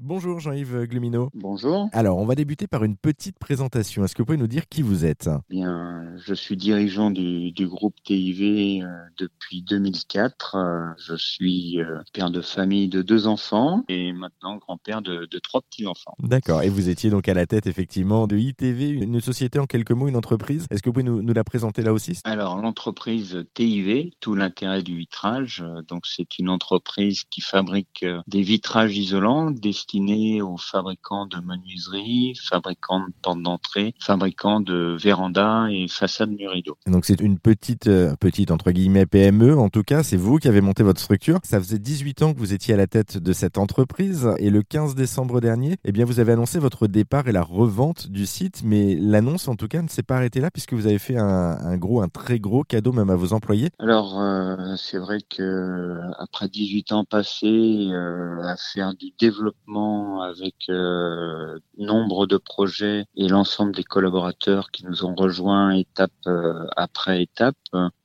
Bonjour Jean-Yves Glumino. Bonjour. Alors, on va débuter par une petite présentation. Est-ce que vous pouvez nous dire qui vous êtes? Bien, je suis dirigeant du, du groupe TIV euh, depuis 2004. Euh, je suis euh, père de famille de deux enfants et maintenant grand-père de, de trois petits-enfants. D'accord. Et vous étiez donc à la tête effectivement de ITV, une société en quelques mots, une entreprise. Est-ce que vous pouvez nous, nous la présenter là aussi? Alors, l'entreprise TIV, tout l'intérêt du vitrage. Donc, c'est une entreprise qui fabrique des vitrages isolants destinés aux fabricants de menuiserie, fabricants de portes d'entrée, fabricants de vérandas et façades murs-rideaux. Donc c'est une petite, euh, petite entre guillemets PME. En tout cas, c'est vous qui avez monté votre structure. Ça faisait 18 ans que vous étiez à la tête de cette entreprise et le 15 décembre dernier, eh bien vous avez annoncé votre départ et la revente du site. Mais l'annonce, en tout cas, ne s'est pas arrêtée là puisque vous avez fait un, un gros, un très gros cadeau même à vos employés. Alors, euh, c'est vrai que après 18 ans passés euh, à faire du développement avec euh, nombre de projets et l'ensemble des collaborateurs qui nous ont rejoints étape euh, après étape,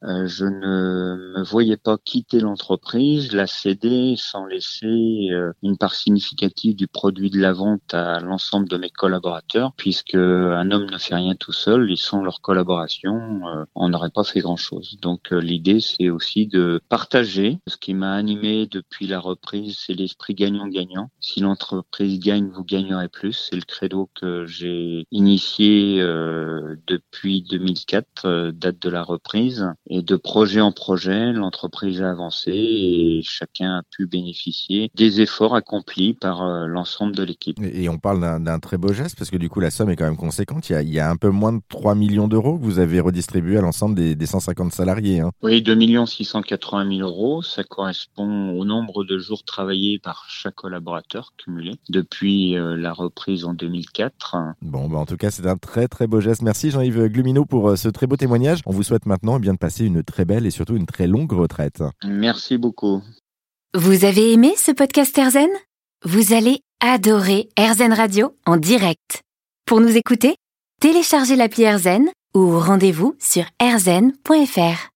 je ne me voyais pas quitter l'entreprise, la céder sans laisser euh, une part significative du produit de la vente à l'ensemble de mes collaborateurs, puisque un homme ne fait rien tout seul et sans leur collaboration, euh, on n'aurait pas fait grand-chose. Donc euh, l'idée, c'est aussi de partager. Ce qui m'a animé depuis la reprise, c'est l'esprit gagnant-gagnant. Si l'entreprise gagne, vous gagnerez plus. C'est le credo que j'ai initié euh, depuis 2004, euh, date de la reprise. Et de projet en projet, l'entreprise a avancé et chacun a pu bénéficier des efforts accomplis par euh, l'ensemble de l'équipe. Et on parle d'un- très beau geste parce que du coup la somme est quand même conséquente. Il y a, il y a un peu moins de 3 millions d'euros que vous avez redistribué à l'ensemble des, des 150 salariés. hein. Oui, 2 680 000 euros, ça correspond au nombre de jours travaillés par chaque collaborateur cumulé depuis euh, la reprise en 2004. Bon, bah en tout cas, c'est un très très beau geste. Merci Jean-Yves Glumino pour euh, ce très beau témoignage. On vous souhaite maintenant eh bien, de passer une très belle et surtout une très longue retraite. Merci beaucoup. Vous avez aimé ce podcast Airzen Vous allez adorer Airzen Radio en direct. Pour nous écouter, téléchargez l'appli Airzen ou rendez-vous sur airzen.fr.